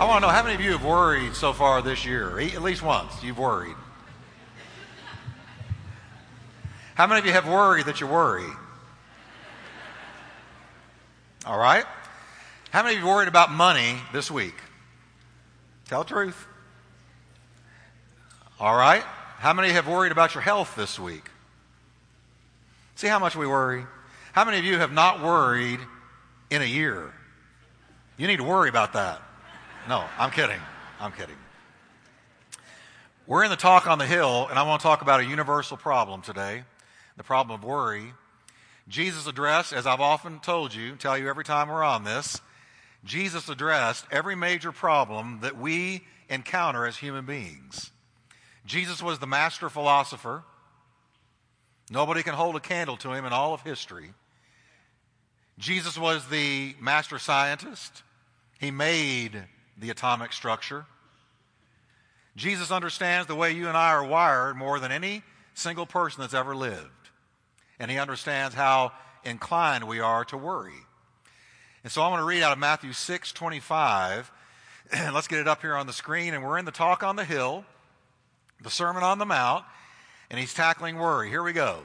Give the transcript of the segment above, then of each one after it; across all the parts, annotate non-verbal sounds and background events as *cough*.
I want to know how many of you have worried so far this year? At least once you've worried. How many of you have worried that you worry? All right. How many of you worried about money this week? Tell the truth. All right. How many have worried about your health this week? See how much we worry? How many of you have not worried in a year? You need to worry about that. No, I'm kidding. I'm kidding. We're in the talk on the hill, and I want to talk about a universal problem today the problem of worry. Jesus addressed, as I've often told you, tell you every time we're on this, Jesus addressed every major problem that we encounter as human beings. Jesus was the master philosopher. Nobody can hold a candle to him in all of history. Jesus was the master scientist. He made the atomic structure. Jesus understands the way you and I are wired more than any single person that's ever lived. And he understands how inclined we are to worry. And so I'm going to read out of Matthew 6 25. And *clears throat* Let's get it up here on the screen. And we're in the talk on the hill, the Sermon on the Mount, and he's tackling worry. Here we go.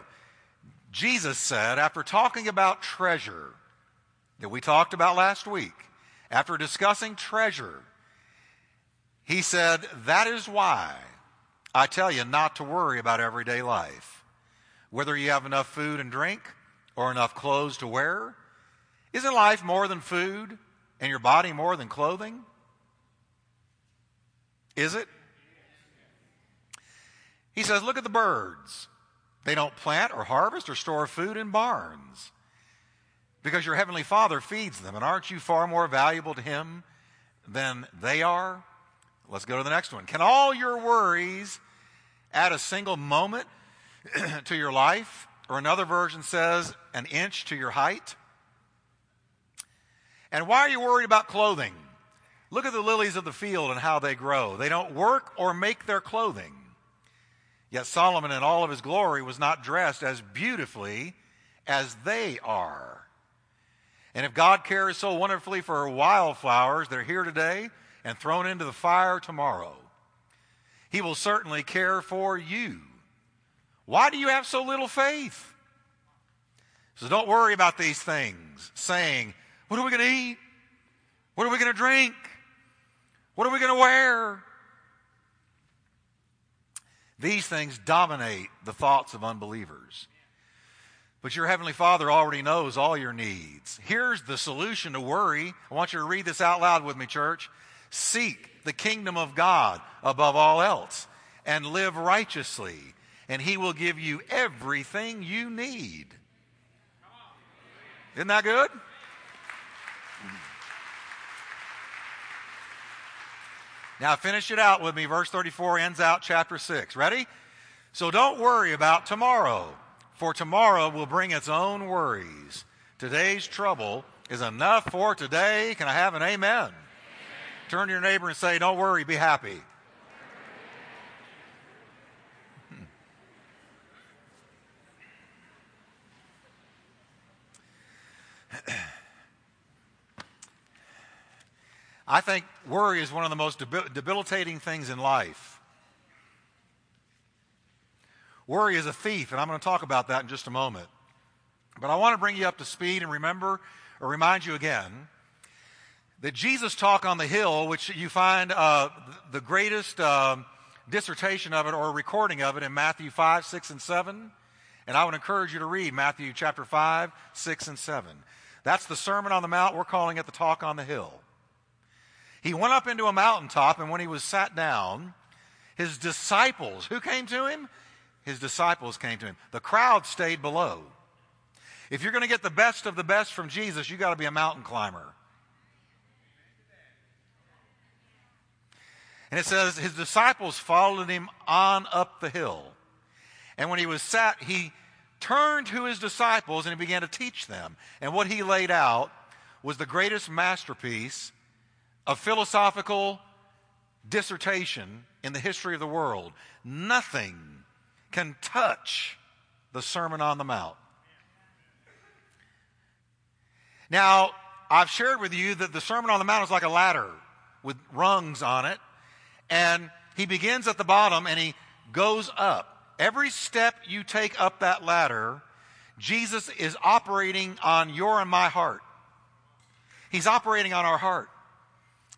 Jesus said, after talking about treasure that we talked about last week, after discussing treasure, he said, That is why I tell you not to worry about everyday life. Whether you have enough food and drink or enough clothes to wear, isn't life more than food and your body more than clothing? Is it? He says, Look at the birds. They don't plant or harvest or store food in barns because your heavenly Father feeds them. And aren't you far more valuable to Him than they are? Let's go to the next one. Can all your worries add a single moment *clears throat* to your life? Or another version says, an inch to your height? And why are you worried about clothing? Look at the lilies of the field and how they grow. They don't work or make their clothing. Yet Solomon, in all of his glory, was not dressed as beautifully as they are. And if God cares so wonderfully for wildflowers that are here today and thrown into the fire tomorrow, He will certainly care for you. Why do you have so little faith? So don't worry about these things, saying, What are we going to eat? What are we going to drink? What are we going to wear? These things dominate the thoughts of unbelievers. But your Heavenly Father already knows all your needs. Here's the solution to worry. I want you to read this out loud with me, church. Seek the kingdom of God above all else and live righteously, and He will give you everything you need. Isn't that good? Now, finish it out with me. Verse 34 ends out chapter 6. Ready? So don't worry about tomorrow for tomorrow will bring its own worries. Today's trouble is enough for today. Can I have an amen? amen? Turn to your neighbor and say, Don't worry, be happy. Hmm. *clears throat* I think worry is one of the most debilitating things in life. Worry is a thief, and I'm going to talk about that in just a moment. But I want to bring you up to speed and remember or remind you again that Jesus' talk on the hill, which you find uh, the greatest uh, dissertation of it or recording of it in Matthew 5, 6, and 7. And I would encourage you to read Matthew chapter 5, 6, and 7. That's the Sermon on the Mount. We're calling it the Talk on the Hill. He went up into a mountaintop, and when he was sat down, his disciples, who came to him? His disciples came to him. The crowd stayed below. If you're going to get the best of the best from Jesus, you've got to be a mountain climber. And it says his disciples followed him on up the hill. And when he was sat, he turned to his disciples and he began to teach them. And what he laid out was the greatest masterpiece of philosophical dissertation in the history of the world. Nothing can touch the Sermon on the Mount. Now, I've shared with you that the Sermon on the Mount is like a ladder. with rungs on it. And he begins at the bottom and he goes up. Every step you take up that ladder, Jesus is operating on your and my heart. He's operating on our heart.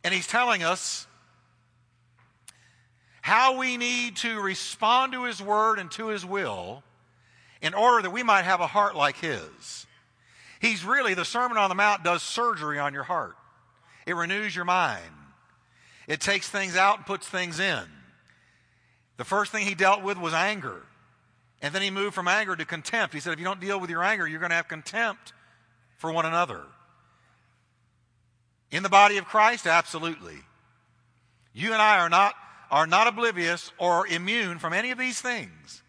And he's telling us how we need to respond to his word and to his will in order that we might have a heart like his. He's really, the Sermon on the Mount does surgery on your heart. It renews your mind. It takes things out and puts things in. The first thing he dealt with was anger. And then he moved from anger to contempt. He said, if you don't deal with your anger, you're going to have contempt for one another. In the body of Christ, absolutely. You and I are not, are not oblivious or immune from any of these things.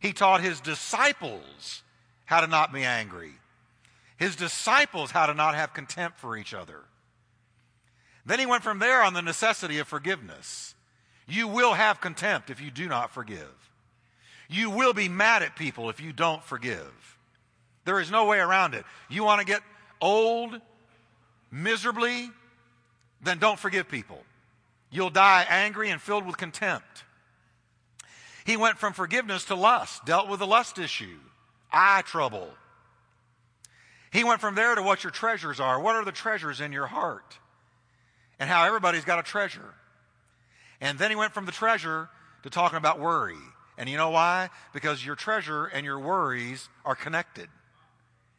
He taught his disciples how to not be angry, his disciples how to not have contempt for each other. Then he went from there on the necessity of forgiveness. You will have contempt if you do not forgive. You will be mad at people if you don't forgive. There is no way around it. You want to get old miserably, then don't forgive people. You'll die angry and filled with contempt. He went from forgiveness to lust, dealt with the lust issue, eye trouble. He went from there to what your treasures are. What are the treasures in your heart? And how everybody's got a treasure. And then he went from the treasure to talking about worry. And you know why? Because your treasure and your worries are connected.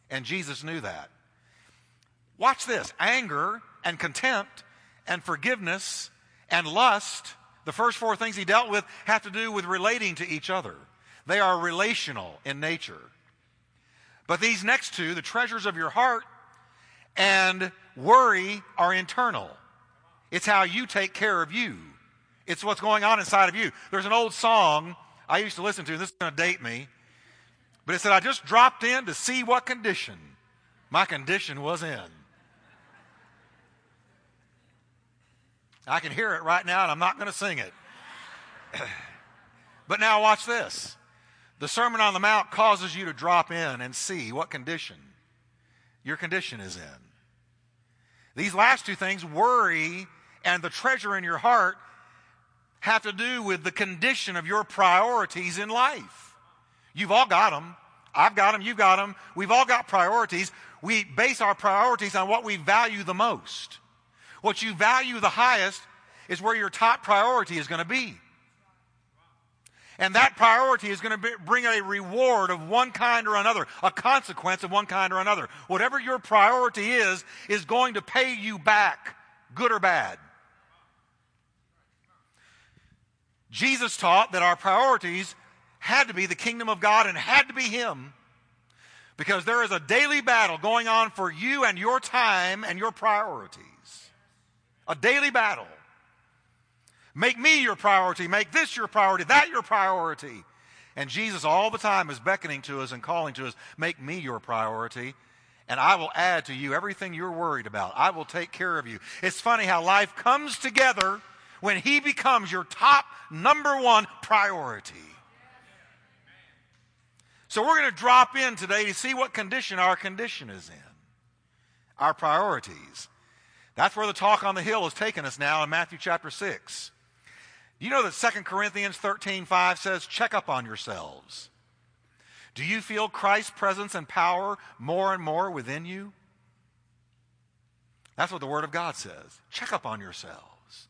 And Jesus knew that. Watch this anger and contempt and forgiveness and lust the first four things he dealt with have to do with relating to each other. They are relational in nature. But these next two, the treasures of your heart and worry, are internal. It's how you take care of you. It's what's going on inside of you. There's an old song I used to listen to, this is going to date me, but it said, I just dropped in to see what condition my condition was in. I can hear it right now, and I'm not going to sing it. *clears throat* but now, watch this. The Sermon on the Mount causes you to drop in and see what condition your condition is in. These last two things, worry and the treasure in your heart, have to do with the condition of your priorities in life. You've all got them. I've got them. You've got them. We've all got priorities. We base our priorities on what we value the most. What you value the highest is where your top priority is going to be. And that priority is going to bring a reward of one kind or another, a consequence of one kind or another. Whatever your priority is, is going to pay you back, good or bad. Jesus taught that our priorities had to be the kingdom of God and had to be Him because there is a daily battle going on for you and your time and your priorities. A daily battle. Make me your priority. Make this your priority. That your priority. And Jesus all the time is beckoning to us and calling to us, make me your priority. And I will add to you everything you're worried about. I will take care of you. It's funny how life comes together when He becomes your top number one priority. So we're going to drop in today to see what condition our condition is in. Our priorities. That's where the talk on the hill has taken us now in Matthew chapter 6. Do You know that 2 Corinthians 13 5 says, check up on yourselves. Do you feel Christ's presence and power more and more within you? That's what the Word of God says. Check up on yourselves.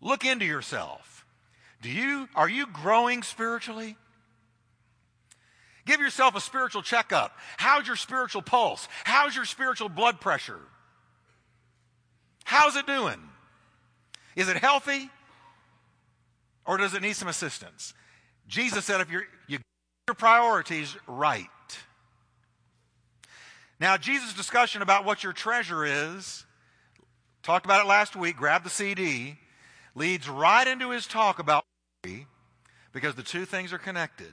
Look into yourself. Do you, are you growing spiritually? Give yourself a spiritual checkup. How's your spiritual pulse? How's your spiritual blood pressure? How's it doing? Is it healthy? Or does it need some assistance? Jesus said if you your priorities right. Now, Jesus' discussion about what your treasure is, talked about it last week, grab the CD, leads right into his talk about because the two things are connected.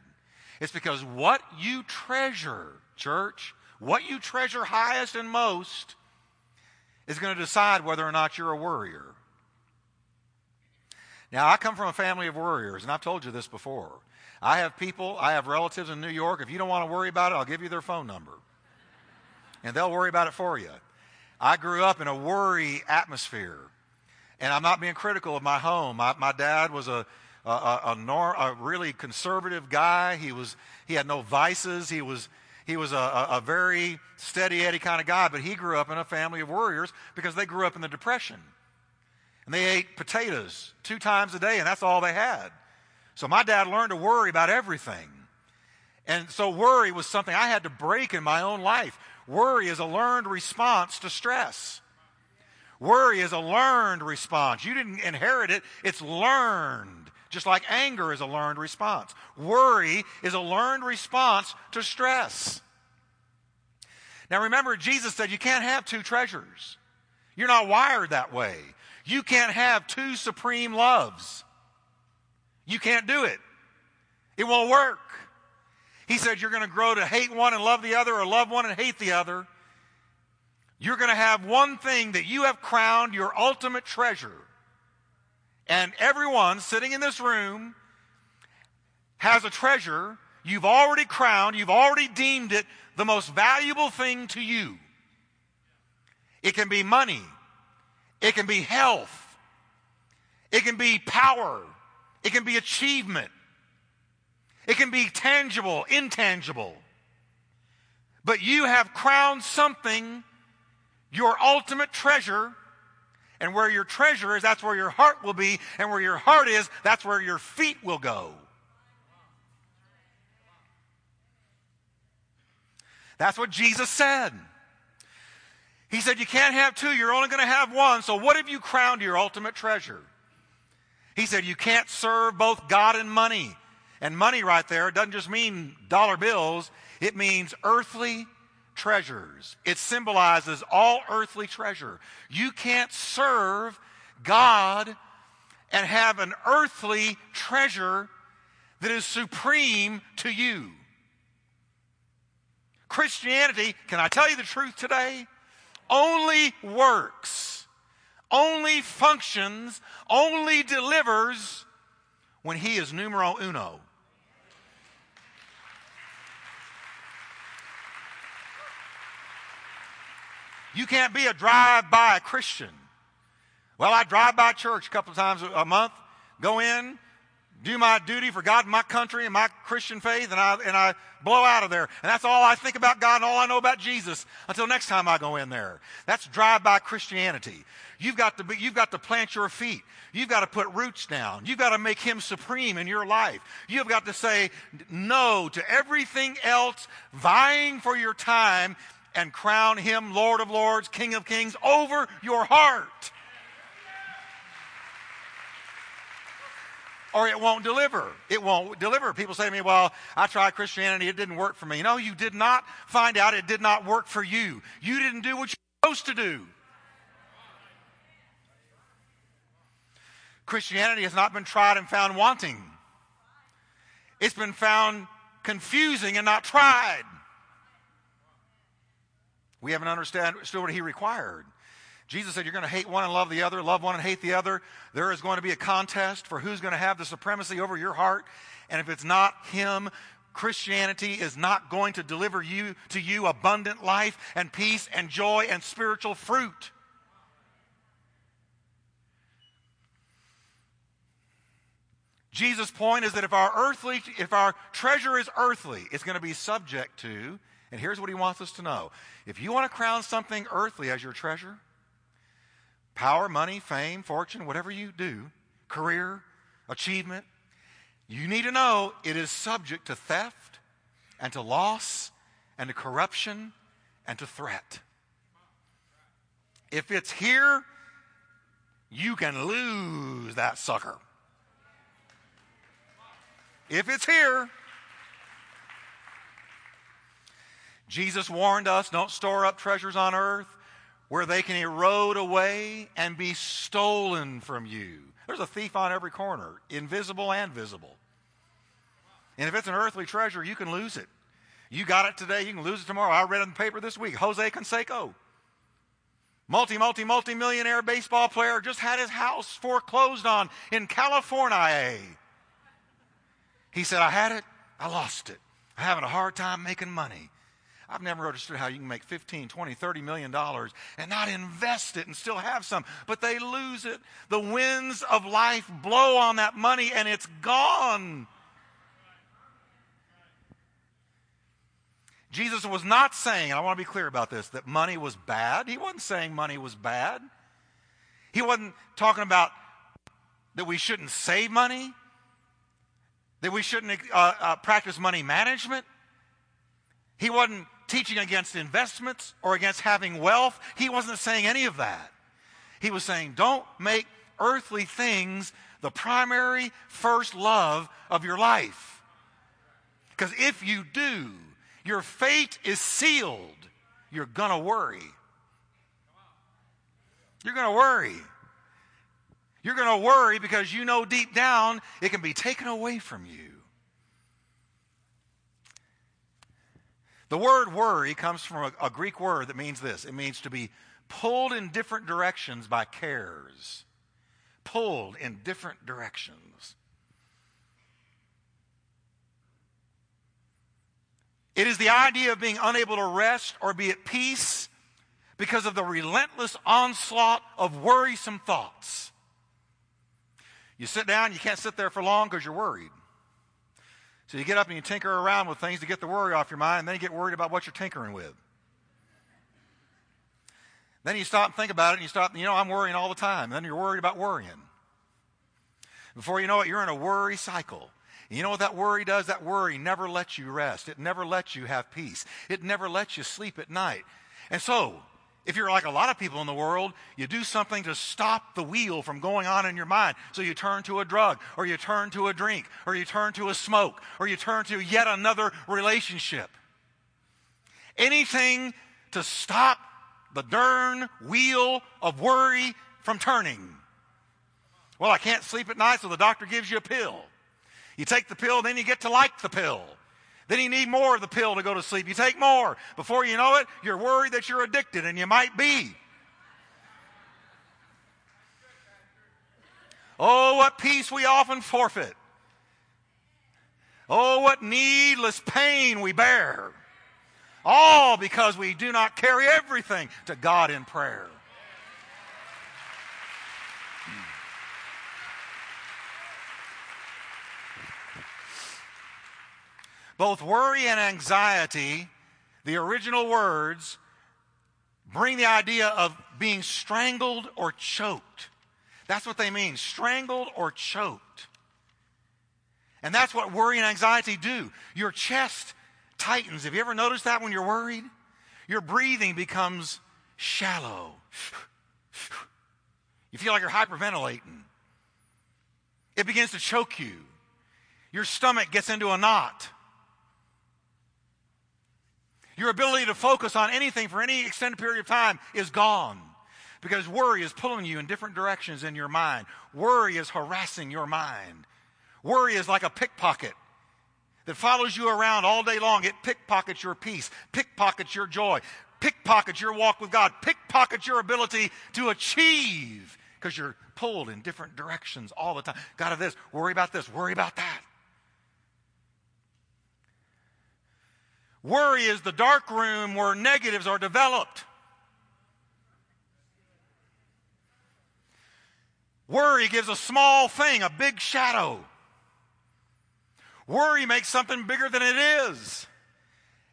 It's because what you treasure, church, what you treasure highest and most is going to decide whether or not you're a worrier. Now, I come from a family of worriers, and I've told you this before. I have people, I have relatives in New York. If you don't want to worry about it, I'll give you their phone number. And they'll worry about it for you. I grew up in a worry atmosphere. And I'm not being critical of my home. My, my dad was a, a, a, a, a really conservative guy. He, was, he had no vices. He was, he was a, a very steady Eddie kind of guy, but he grew up in a family of warriors because they grew up in the Depression. And they ate potatoes two times a day, and that's all they had. So my dad learned to worry about everything. And so worry was something I had to break in my own life. Worry is a learned response to stress. Worry is a learned response. You didn't inherit it, it's learned. Just like anger is a learned response. Worry is a learned response to stress. Now remember, Jesus said you can't have two treasures. You're not wired that way. You can't have two supreme loves. You can't do it. It won't work. He said you're going to grow to hate one and love the other, or love one and hate the other. You're going to have one thing that you have crowned your ultimate treasure. And everyone sitting in this room has a treasure you've already crowned, you've already deemed it the most valuable thing to you. It can be money, it can be health, it can be power, it can be achievement, it can be tangible, intangible. But you have crowned something your ultimate treasure. And where your treasure is, that's where your heart will be. And where your heart is, that's where your feet will go. That's what Jesus said. He said, You can't have two, you're only going to have one. So, what have you crowned your ultimate treasure? He said, You can't serve both God and money. And money right there doesn't just mean dollar bills, it means earthly treasures. It symbolizes all earthly treasure. You can't serve God and have an earthly treasure that is supreme to you. Christianity, can I tell you the truth today? Only works, only functions, only delivers when He is numero uno. You can't be a drive by Christian. Well, I drive by church a couple of times a month, go in, do my duty for God and my country and my Christian faith, and I, and I blow out of there. And that's all I think about God and all I know about Jesus until next time I go in there. That's drive-by Christianity. You've got to be, you've got to plant your feet. You've got to put roots down. You've got to make Him supreme in your life. You've got to say no to everything else vying for your time and crown him Lord of Lords, King of Kings over your heart. Or it won't deliver. It won't deliver. People say to me, Well, I tried Christianity, it didn't work for me. No, you did not find out it did not work for you. You didn't do what you're supposed to do. Christianity has not been tried and found wanting. It's been found confusing and not tried. We haven't understood what he required. Jesus said, You're going to hate one and love the other, love one and hate the other. There is going to be a contest for who's going to have the supremacy over your heart. And if it's not him, Christianity is not going to deliver you to you abundant life and peace and joy and spiritual fruit. Jesus' point is that if our earthly, if our treasure is earthly, it's going to be subject to and here's what he wants us to know if you want to crown something earthly as your treasure, power, money, fame, fortune, whatever you do, career, achievement, you need to know it is subject to theft and to loss and to corruption and to threat. If it's here, you can lose that sucker. If it's here, Jesus warned us don't store up treasures on earth where they can erode away and be stolen from you. There's a thief on every corner, invisible and visible. And if it's an earthly treasure, you can lose it. You got it today, you can lose it tomorrow. I read in the paper this week Jose Canseco, multi, multi, multi millionaire baseball player, just had his house foreclosed on in California. He said, I had it, I lost it. I'm having a hard time making money. I've never understood how you can make 15, 20, 30 million dollars and not invest it and still have some, but they lose it. The winds of life blow on that money and it's gone. Jesus was not saying, and I want to be clear about this, that money was bad. He wasn't saying money was bad. He wasn't talking about that we shouldn't save money, that we shouldn't uh, uh, practice money management. He wasn't teaching against investments or against having wealth. He wasn't saying any of that. He was saying, don't make earthly things the primary first love of your life. Because if you do, your fate is sealed. You're going to worry. You're going to worry. You're going to worry because you know deep down it can be taken away from you. The word worry comes from a, a, Greek word that means this it means to be pulled in different directions by cares. Pulled in different directions. It is the idea of being unable to rest or be at peace because of the relentless onslaught of worrisome thoughts. You sit down, you can't sit there for long because you're worried. So you get up and you tinker around with things to get the worry off your mind, and then you get worried about what you're tinkering with. Then you stop and think about it, and you stop, you know, I'm worrying all the time. And then you're worried about worrying. Before you know it, you're in a worry cycle. And you know what that worry does? That worry never lets you rest. It never lets you have peace. It never lets you sleep at night. And so, if you're like a lot of people in the world, you do something to stop the wheel from going on in your mind. So you turn to a drug, or you turn to a drink, or you turn to a smoke, or you turn to yet another relationship. Anything to stop the darn wheel of worry from turning. Well, I can't sleep at night, so the doctor gives you a pill. You take the pill, then you get to like the pill. Then you need more of the pill to go to sleep. You take more. Before you know it, you're worried that you're addicted, and you might be. Oh, what peace we often forfeit. Oh, what needless pain we bear. All because we do not carry everything to God in prayer. Both worry and anxiety, the original words, bring the idea of being strangled or choked. That's what they mean strangled or choked. And that's what worry and anxiety do. Your chest tightens. Have you ever noticed that when you're worried? Your breathing becomes shallow. You feel like you're hyperventilating. It begins to choke you. Your stomach gets into a knot. Your ability to focus on anything for any extended period of time is gone because worry is pulling you in different directions in your mind. Worry is harassing your mind. Worry is like a pickpocket that follows you around all day long. It pickpockets your peace, pickpockets your joy, pickpockets your walk with God, pickpockets your ability to achieve because you're pulled in different directions all the time. God of this, worry about this, worry about that. Worry is the dark room where negatives are developed. Worry gives a small thing a big shadow. Worry makes something bigger than it is.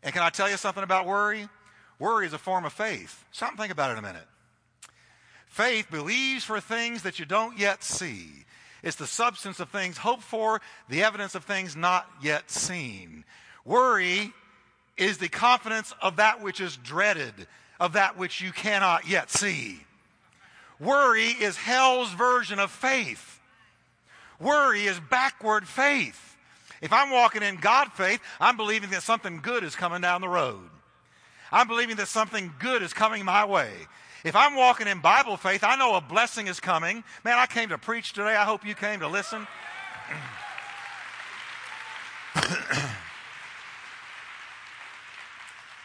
And can I tell you something about worry? Worry is a form of faith. Stop and think about it a minute. Faith believes for things that you don't yet see. It's the substance of things hoped for, the evidence of things not yet seen. Worry is the confidence of that which is dreaded, of that which you cannot yet see. Worry is hell's version of faith. Worry is backward faith. If I'm walking in God faith, I'm believing that something good is coming down the road. I'm believing that something good is coming my way. If I'm walking in Bible faith, I know a blessing is coming. Man, I came to preach today. I hope you came to listen. *clears throat*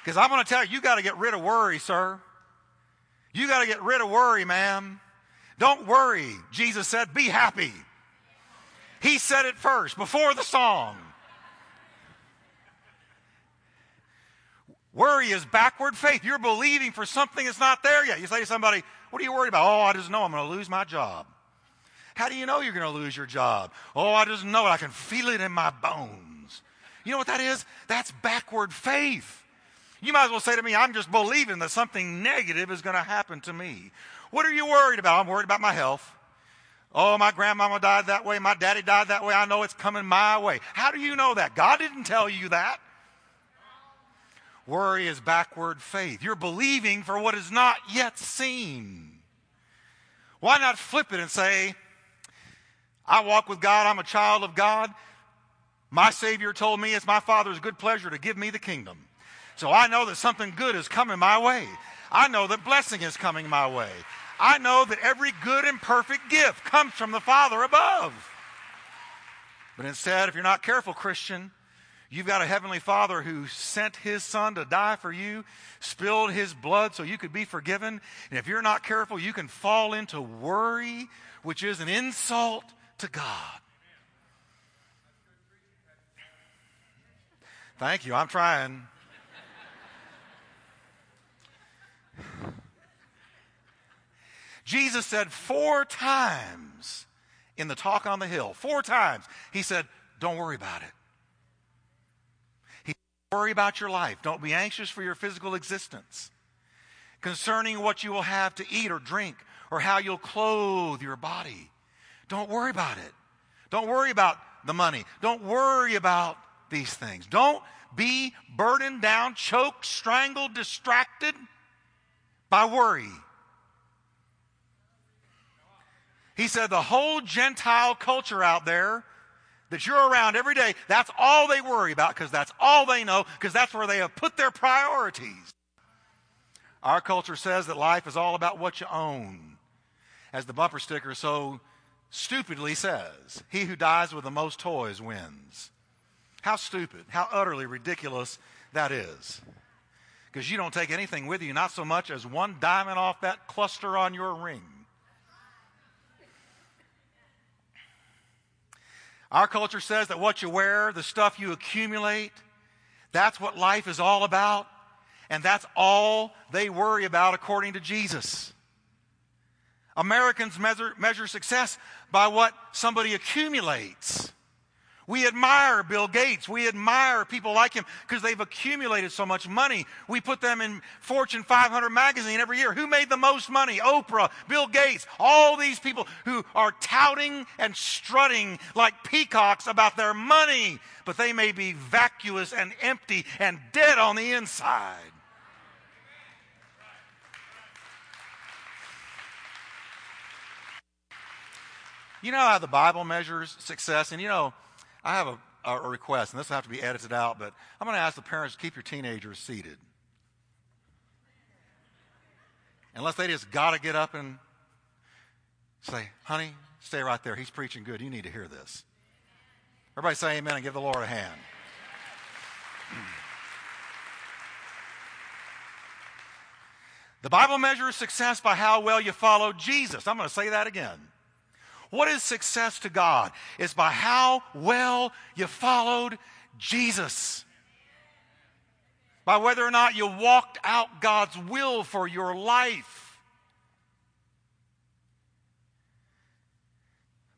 Because I'm going to tell you, you got to get rid of worry, sir. You got to get rid of worry, ma'am. Don't worry. Jesus said, be happy. He said it first, before the song. Worry is backward faith. You're believing for something that's not there yet. You say to somebody, What are you worried about? Oh, I just know I'm going to lose my job. How do you know you're going to lose your job? Oh, I just know it. I can feel it in my bones. You know what that is? That's backward faith. You might as well say to me, I'm just believing that something negative is going to happen to me. What are you worried about? I'm worried about my health. Oh, my grandmama died that way. My daddy died that way. I know it's coming my way. How do you know that? God didn't tell you that. Worry is backward faith. You're believing for what is not yet seen. Why not flip it and say, I walk with God, I'm a child of God. My Savior told me it's my Father's good pleasure to give me the kingdom. So I know that something good is coming my way. I know that blessing is coming my way. I know that every good and perfect gift comes from the Father above. But instead, if you're not careful, Christian, You've got a heavenly father who sent his son to die for you, spilled his blood so you could be forgiven. And if you're not careful, you can fall into worry, which is an insult to God. Thank you. I'm trying. Jesus said four times in the talk on the hill, four times, he said, Don't worry about it He said, Don't worry about your life. Don't be anxious for your physical existence. Concerning what you will have to eat or drink or how you'll clothe your body. Don't worry about it. Don't worry about the money. Don't worry about these things. Don't be burdened down, choked, strangled, distracted by worry. He said the whole Gentile culture out there that you're around every day, that's all they worry about because that's all they know because that's where they have put their priorities. Our culture says that life is all about what you own. As the bumper sticker so stupidly says, he who dies with the most toys wins. How stupid, how utterly ridiculous that is. Because you don't take anything with you, not so much as one diamond off that cluster on your ring. Our culture says that what you wear, the stuff you accumulate, that's what life is all about. And that's all they worry about according to Jesus. Americans measure, measure success by what somebody accumulates. We admire Bill Gates. We admire people like him because they've accumulated so much money. We put them in Fortune 500 magazine every year. Who made the most money? Oprah, Bill Gates, all these people who are touting and strutting like peacocks about their money, but they may be vacuous and empty and dead on the inside. You know how the Bible measures success? And you know, I have a, a request, and this will have to be edited out, but I'm going to ask the parents to keep your teenagers seated. Unless they just got to get up and say, honey, stay right there. He's preaching good. You need to hear this. Everybody say amen and give the Lord a hand. The Bible measures success by how well you follow Jesus. I'm going to say that again. What is success to God? It's by how well you followed Jesus. By whether or not you walked out God's will for your life.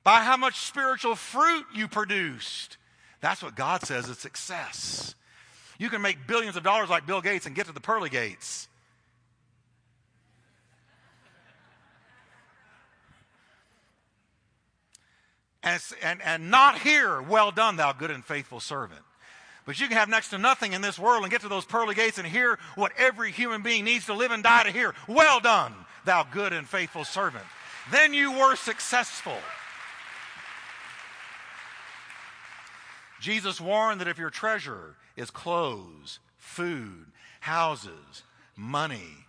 By how much spiritual fruit you produced. That's what God says is success. You can make billions of dollars like Bill Gates and get to the pearly gates. And, and, and not here, Well done, thou good and faithful servant. But you can have next to nothing in this world and get to those pearly gates and hear what every human being needs to live and die to hear. Well done, thou good and faithful servant. Then you were successful. Jesus warned that if your treasure is clothes, food, houses, money,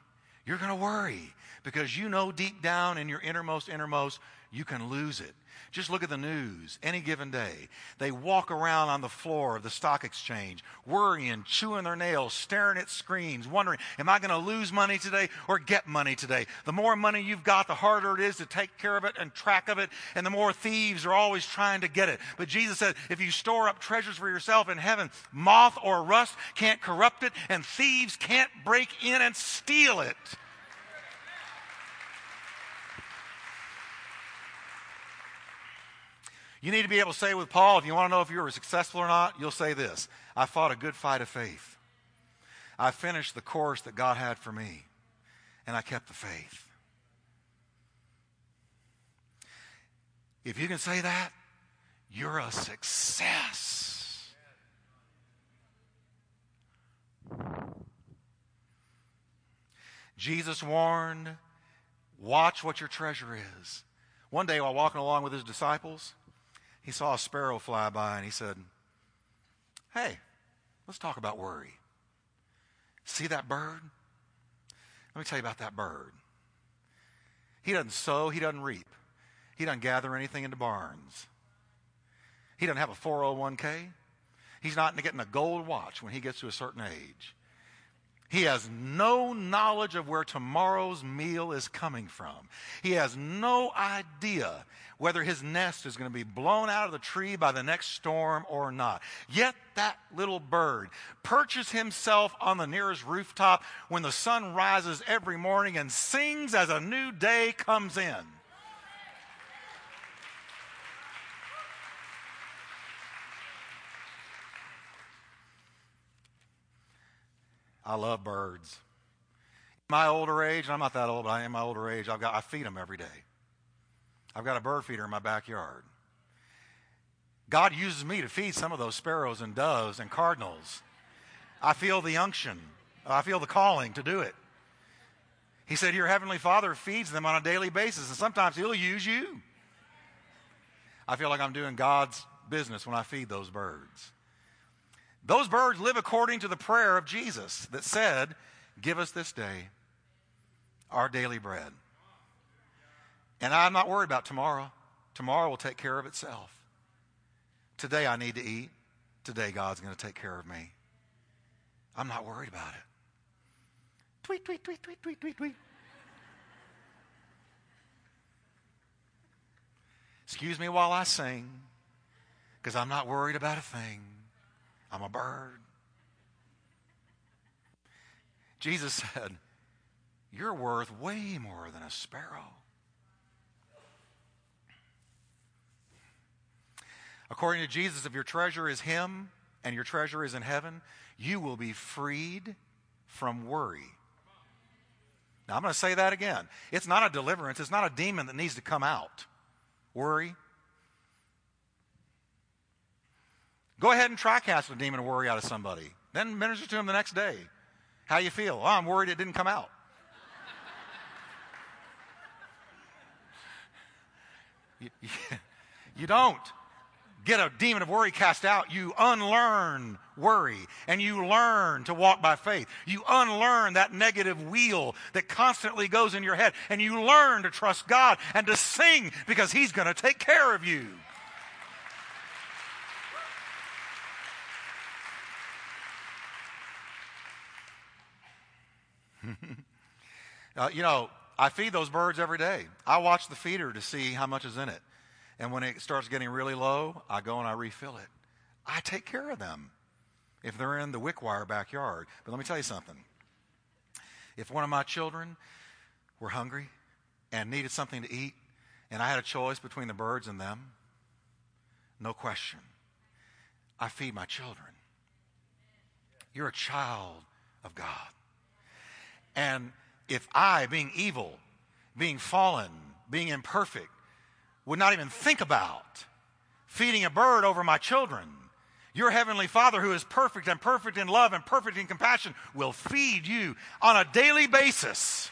you're going to worry because you know deep down in your innermost, innermost, you can lose it. Just look at the news any given day. They walk around on the floor of the stock exchange, worrying, chewing their nails, staring at screens, wondering, am I going to lose money today or get money today? The more money you've got, the harder it is to take care of it and track of it, and the more thieves are always trying to get it. But Jesus said, if you store up treasures for yourself in heaven, moth or rust can't corrupt it, and thieves can't break in and steal it. You need to be able to say with Paul, if you want to know if you were successful or not, you'll say this I fought a good fight of faith. I finished the course that God had for me, and I kept the faith. If you can say that, you're a success. Jesus warned, watch what your treasure is. One day while walking along with his disciples, he saw a sparrow fly by and he said, Hey, let's talk about worry. See that bird? Let me tell you about that bird. He doesn't sow, he doesn't reap, he doesn't gather anything into barns. He doesn't have a 401k. He's not getting a gold watch when he gets to a certain age. He has no knowledge of where tomorrow's meal is coming from. He has no idea whether his nest is going to be blown out of the tree by the next storm or not. Yet that little bird perches himself on the nearest rooftop when the sun rises every morning and sings as a new day comes in. I love birds. In My older age, and I'm not that old, but I am my older age, I've got, I feed them every day. I've got a bird feeder in my backyard. God uses me to feed some of those sparrows and doves and cardinals. I feel the unction. I feel the calling to do it. He said, Your heavenly Father feeds them on a daily basis, and sometimes He'll use you. I feel like I'm doing God's business when I feed those birds. Those birds live according to the prayer of Jesus that said, Give us this day our daily bread. And I'm not worried about tomorrow. Tomorrow will take care of itself. Today I need to eat. Today God's going to take care of me. I'm not worried about it. Tweet, tweet, tweet, tweet, tweet, tweet, tweet. Excuse me while I sing, because I'm not worried about a thing. I'm a bird. Jesus said, You're worth way more than a sparrow. According to Jesus, if your treasure is Him and your treasure is in heaven, you will be freed from worry. Now, I'm going to say that again. It's not a deliverance, it's not a demon that needs to come out. Worry, Go ahead and try casting a demon of worry out of somebody. Then minister to them the next day. How you feel? Oh, I'm worried it didn't come out. *laughs* you, you, you don't get a demon of worry cast out. You unlearn worry and you learn to walk by faith. You unlearn that negative wheel that constantly goes in your head and you learn to trust God and to sing because He's going to take care of you. Uh, you know, I feed those birds every day. I watch the feeder to see how much is in it. And when it starts getting really low, I go and I refill it. I take care of them if they're in the wickwire backyard. But let me tell you something. If one of my children were hungry and needed something to eat, and I had a choice between the birds and them, no question, I feed my children. You're a child of God. And if I, being evil, being fallen, being imperfect, would not even think about feeding a bird over my children, your heavenly Father, who is perfect and perfect in love and perfect in compassion, will feed you on a daily basis.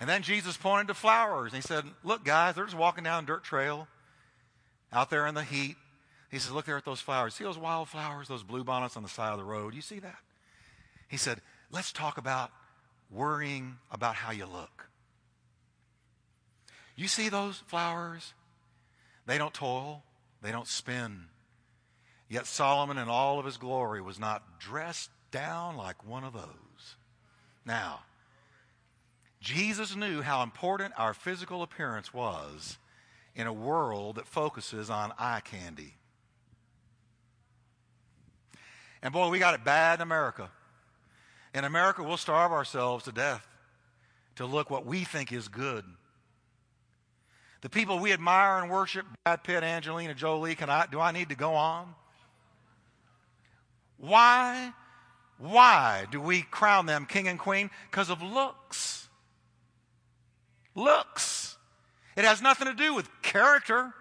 And then Jesus pointed to flowers and he said, Look, guys, they're just walking down a dirt trail out there in the heat. He says, Look there at those flowers. See those wildflowers, those bluebonnets on the side of the road? You see that? He said, Let's talk about worrying about how you look. You see those flowers? They don't toil, they don't spin. Yet Solomon in all of his glory was not dressed down like one of those. Now, Jesus knew how important our physical appearance was in a world that focuses on eye candy. And boy, we got it bad in America. In America, we'll starve ourselves to death to look what we think is good. The people we admire and worship, Brad Pitt, Angelina Jolie, can I, do I need to go on? Why? Why do we crown them king and queen? Because of looks. Looks. It has nothing to do with character.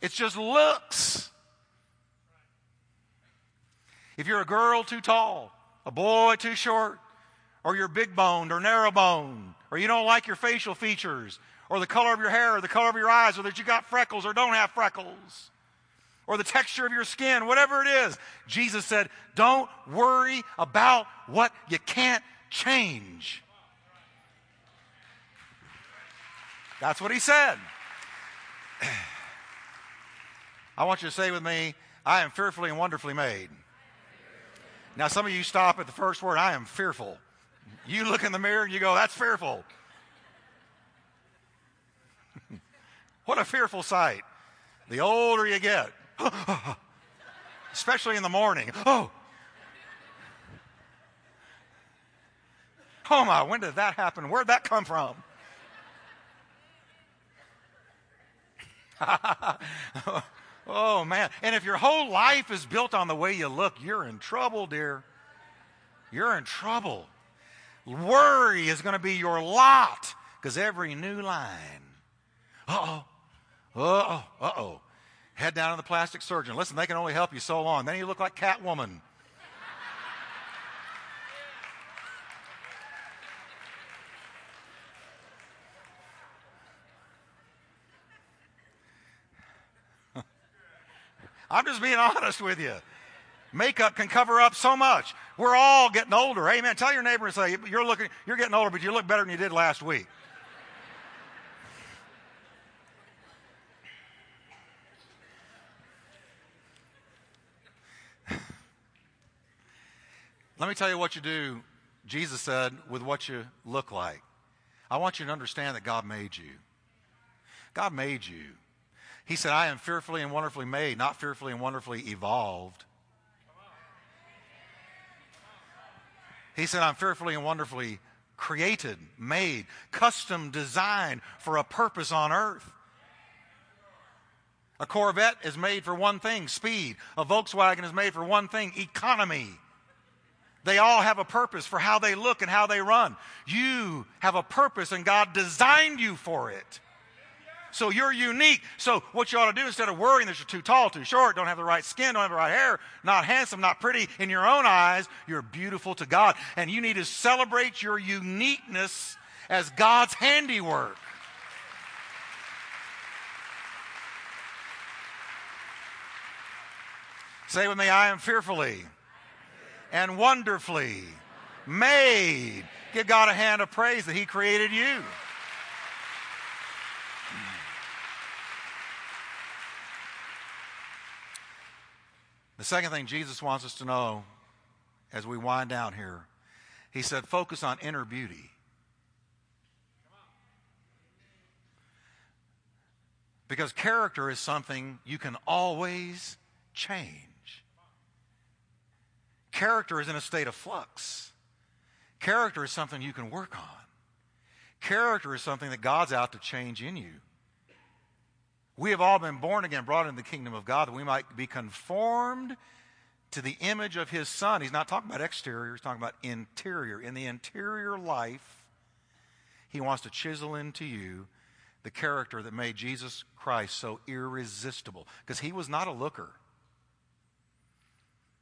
It's just looks. If you're a girl too tall, a boy too short, or you're big boned or narrow boned, or you don't like your facial features, or the color of your hair, or the color of your eyes, or that you got freckles or don't have freckles, or the texture of your skin, whatever it is, Jesus said, don't worry about what you can't change. That's what he said. *sighs* I want you to say with me, I am fearfully and wonderfully made. Now, some of you stop at the first word, I am fearful. You look in the mirror and you go, that's fearful. *laughs* what a fearful sight. The older you get, *laughs* especially in the morning. *gasps* Oh, oh my, when did that happen? Where'd that come from? *laughs* Oh, man. And if your whole life is built on the way you look, you're in trouble, dear. You're in trouble. Worry is going to be your lot because every new line. Uh oh. Uh oh. Uh oh. Head down to the plastic surgeon. Listen, they can only help you so long. Then you look like Catwoman. I'm just being *laughs* honest with you. Makeup can cover up so much. We're all getting older. Amen. Tell your neighbor and say, you're looking, you're getting older, but you look better than you did last week. *laughs* Let me tell you what you do, Jesus said, with what you look like. I want you to understand that God made you. God made you. He said, I am fearfully and wonderfully made, not fearfully and wonderfully evolved. He said, I'm fearfully and wonderfully created, made, custom designed for a purpose on earth. A Corvette is made for one thing, speed. A Volkswagen is made for one thing, economy. They all have a purpose for how they look and how they run. You have a purpose, and God designed you for it. So you're unique. So what you ought to do instead of worrying that you're too tall, too short, don't have the right skin, don't have the right hair, not handsome, not pretty in your own eyes, you're beautiful to God. And you need to celebrate your uniqueness as God's handiwork. Say with me, I am fearfully and wonderfully made. Give God a hand of praise that He created you. The second thing Jesus wants us to know as we wind down here, he said, focus on inner beauty. Because character is something you can always change. Character is in a state of flux. Character is something you can work on. Character is something that God's out to change in you. We have all been born again, brought into the kingdom of God, that we might be conformed to the image of his son. He's not talking about exterior, he's talking about interior. In the interior life, he wants to chisel into you the character that made Jesus Christ so irresistible. Because he was not a looker.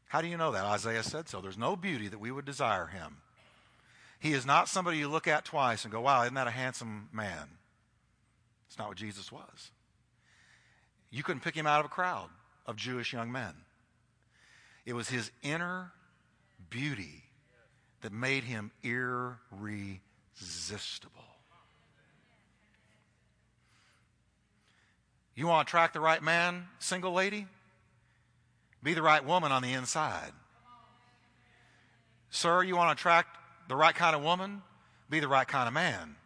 How do you know that? Isaiah said so. There's no beauty that we would desire him. He is not somebody you look at twice and go, wow, isn't that a handsome man? It's not what Jesus was. You couldn't pick him out of a crowd of Jewish young men. It was his inner beauty that made him irresistible. You want to attract the right man, single lady? Be the right woman on the inside. Sir, you want to attract the right kind of woman? Be the right kind of man.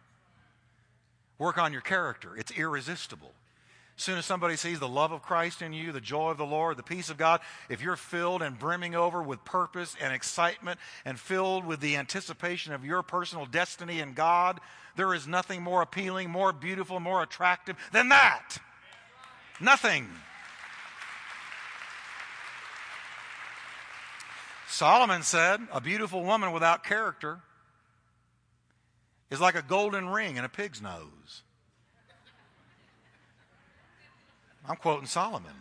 Work on your character. It's irresistible. As soon as somebody sees the love of Christ in you, the joy of the Lord, the peace of God, if you're filled and brimming over with purpose and excitement and filled with the anticipation of your personal destiny in God, there is nothing more appealing, more beautiful, more attractive than that. Nothing. Solomon said, A beautiful woman without character is like a golden ring in a pig's nose. I'm quoting Solomon.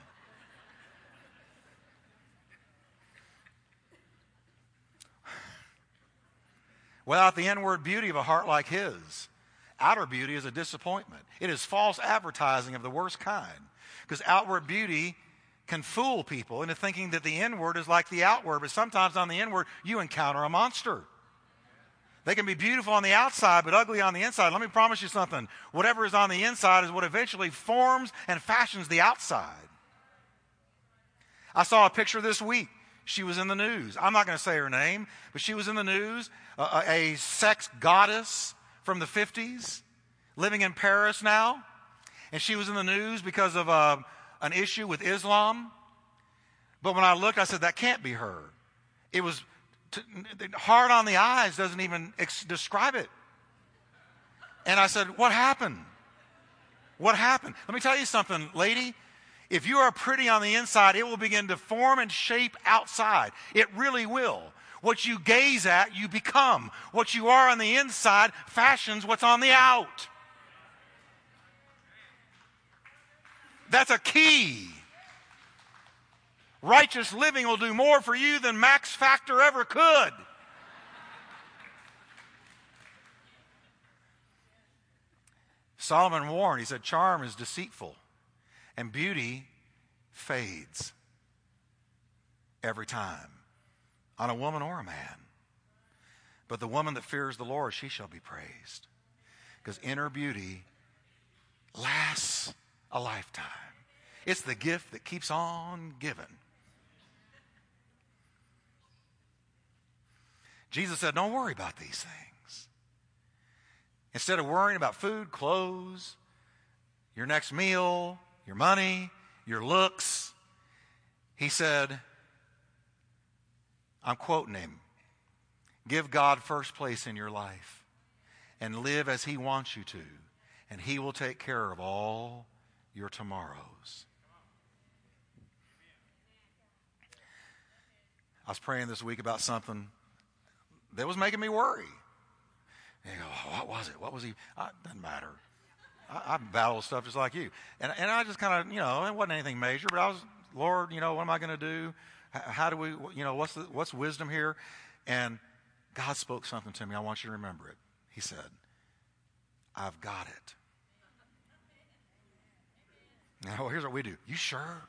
Without the inward beauty of a heart like his, outer beauty is a disappointment. It is false advertising of the worst kind. Because outward beauty can fool people into thinking that the inward is like the outward, but sometimes on the inward, you encounter a monster. They can be beautiful on the outside, but ugly on the inside. Let me promise you something. Whatever is on the inside is what eventually forms and fashions the outside. I saw a picture this week. She was in the news. I'm not going to say her name, but she was in the news. Uh, a sex goddess from the 50s, living in Paris now. And she was in the news because of uh, an issue with Islam. But when I looked, I said, that can't be her. It was hard on the eyes, doesn't even ex- describe it. And I said, What happened? What happened? Let me tell you something, lady. If you are pretty on the inside, it will begin to form and shape outside. It really will. What you gaze at, you become. What you are on the inside fashions what's on the out. That's a key. Righteous living will do more for you than Max Factor ever could. Solomon warned, he said, charm is deceitful and beauty fades every time on a woman or a man. But the woman that fears the Lord, she shall be praised. Because inner beauty lasts a lifetime. It's the gift that keeps on giving. Jesus said, Don't worry about these things. Instead of worrying about food, clothes, your next meal, your money, your looks, he said, I'm quoting him give God first place in your life and live as he wants you to, and he will take care of all your tomorrows. I was praying this week about something that was making me worry. And you go, oh, what was it? What was he? Uh, doesn't matter. I, I battle stuff just like you. And, and I just kind of, you know, it wasn't anything major, but I was, Lord, you know, what am I going to do? How, how, do we, you know, what's, the, what's wisdom here? And God spoke something to me. I want you to remember it. He said, I've got it. Now, here's what we do. You sure?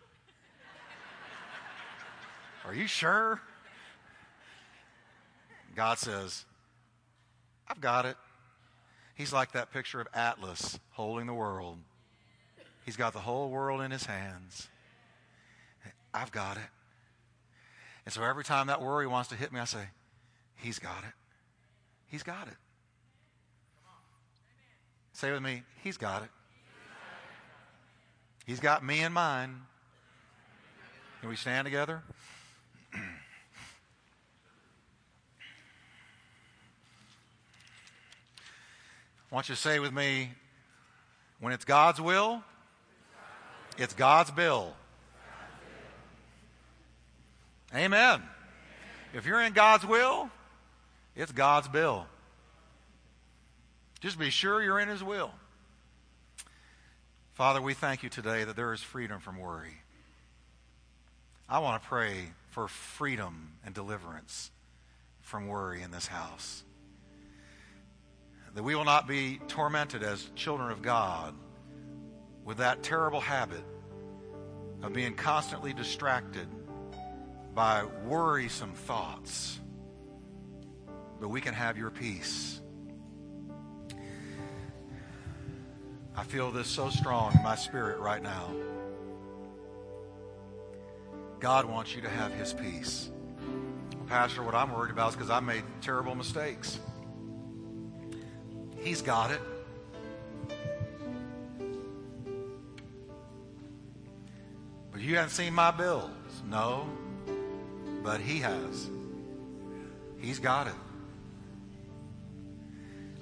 Are you sure? God says, I've got it. He's like that picture of Atlas holding the world. He's got the whole world in his hands. I've got it. And so every time that worry wants to hit me, I say, He's got it. He's got it. Say with me, He's got it. He's got me in mind. Can we stand together? *clears throat* want you to say with me when it's God's will, it's God's bill. Amen. If you're in God's will, it's God's bill. Just be sure you're in His will. Father, we thank you today that there is freedom from worry. I want to pray for freedom and deliverance from worry in this house that we will not be tormented as children of God with that terrible habit of being constantly distracted by worrisome thoughts. but we can have your peace. I feel this so strong in my spirit right now. God wants you to have his peace. Pastor, what I'm worried about is because I made terrible mistakes. He's got it. But you haven't seen my bills. No, but he has. He's got it.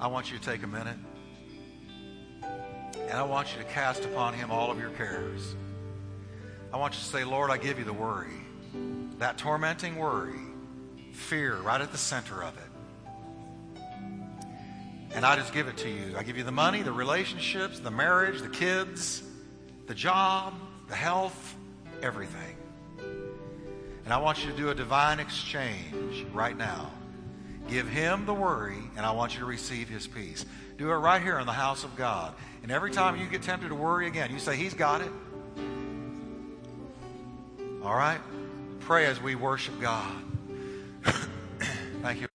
I want you to take a minute and I want you to cast upon him all of your cares. I want you to say, Lord, I give you the worry, that tormenting worry, fear right at the center of it. And I just give it to you. I give you the money, the relationships, the marriage, the kids, the job, the health, everything. And I want you to do a divine exchange right now. Give him the worry, and I want you to receive his peace. Do it right here in the house of God. And every time you get tempted to worry again, you say, He's got it. All right? Pray as we worship God. *coughs* Thank you.